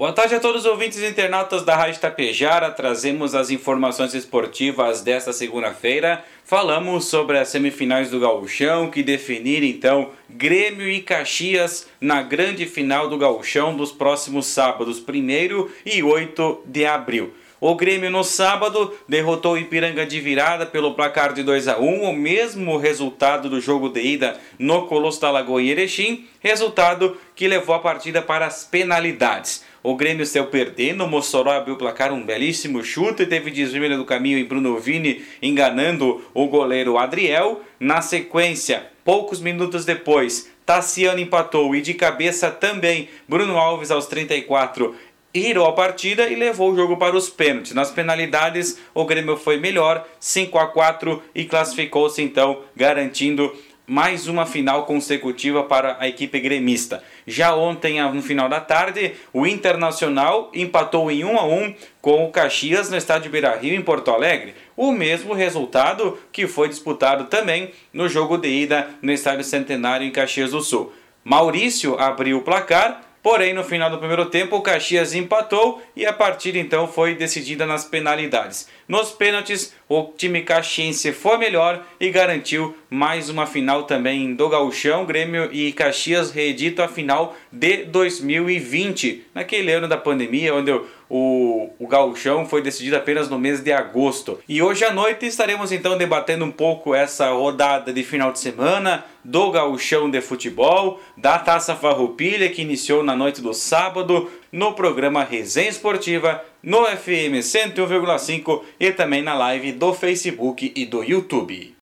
Boa tarde a todos os ouvintes e internautas da Rádio Tapejara. Trazemos as informações esportivas desta segunda-feira. Falamos sobre as semifinais do Gauchão que definiram então Grêmio e Caxias na grande final do Gauchão dos próximos sábados, 1 e 8 de abril. O Grêmio no sábado derrotou o Ipiranga de virada pelo placar de 2 a 1, o mesmo resultado do jogo de ida no Colosso da Lagoa em Erechim, resultado que levou a partida para as penalidades. O Grêmio saiu perdendo, o Mossoró abriu o placar, um belíssimo chute, teve desvio do caminho em Bruno Vini, enganando o goleiro Adriel. Na sequência, poucos minutos depois, Tassiano empatou e de cabeça também Bruno Alves aos 34 irou a partida e levou o jogo para os pênaltis. Nas penalidades, o Grêmio foi melhor, 5 a 4 e classificou-se então, garantindo mais uma final consecutiva para a equipe gremista. Já ontem, no final da tarde, o Internacional empatou em 1 a 1 com o Caxias no estádio Beira-Rio em Porto Alegre. O mesmo resultado que foi disputado também no jogo de ida no estádio Centenário em Caxias do Sul. Maurício abriu o placar Porém, no final do primeiro tempo, o Caxias empatou e a partida então foi decidida nas penalidades. Nos pênaltis, o time caxiense foi melhor e garantiu mais uma final também do Gauchão. Grêmio e Caxias reedito a final de 2020, naquele ano da pandemia, onde o, o gauchão foi decidido apenas no mês de agosto. E hoje à noite estaremos então debatendo um pouco essa rodada de final de semana do gauchão de futebol, da Taça Farroupilha que iniciou na noite do sábado no programa Resenha Esportiva no FM 101,5 e também na live do Facebook e do YouTube.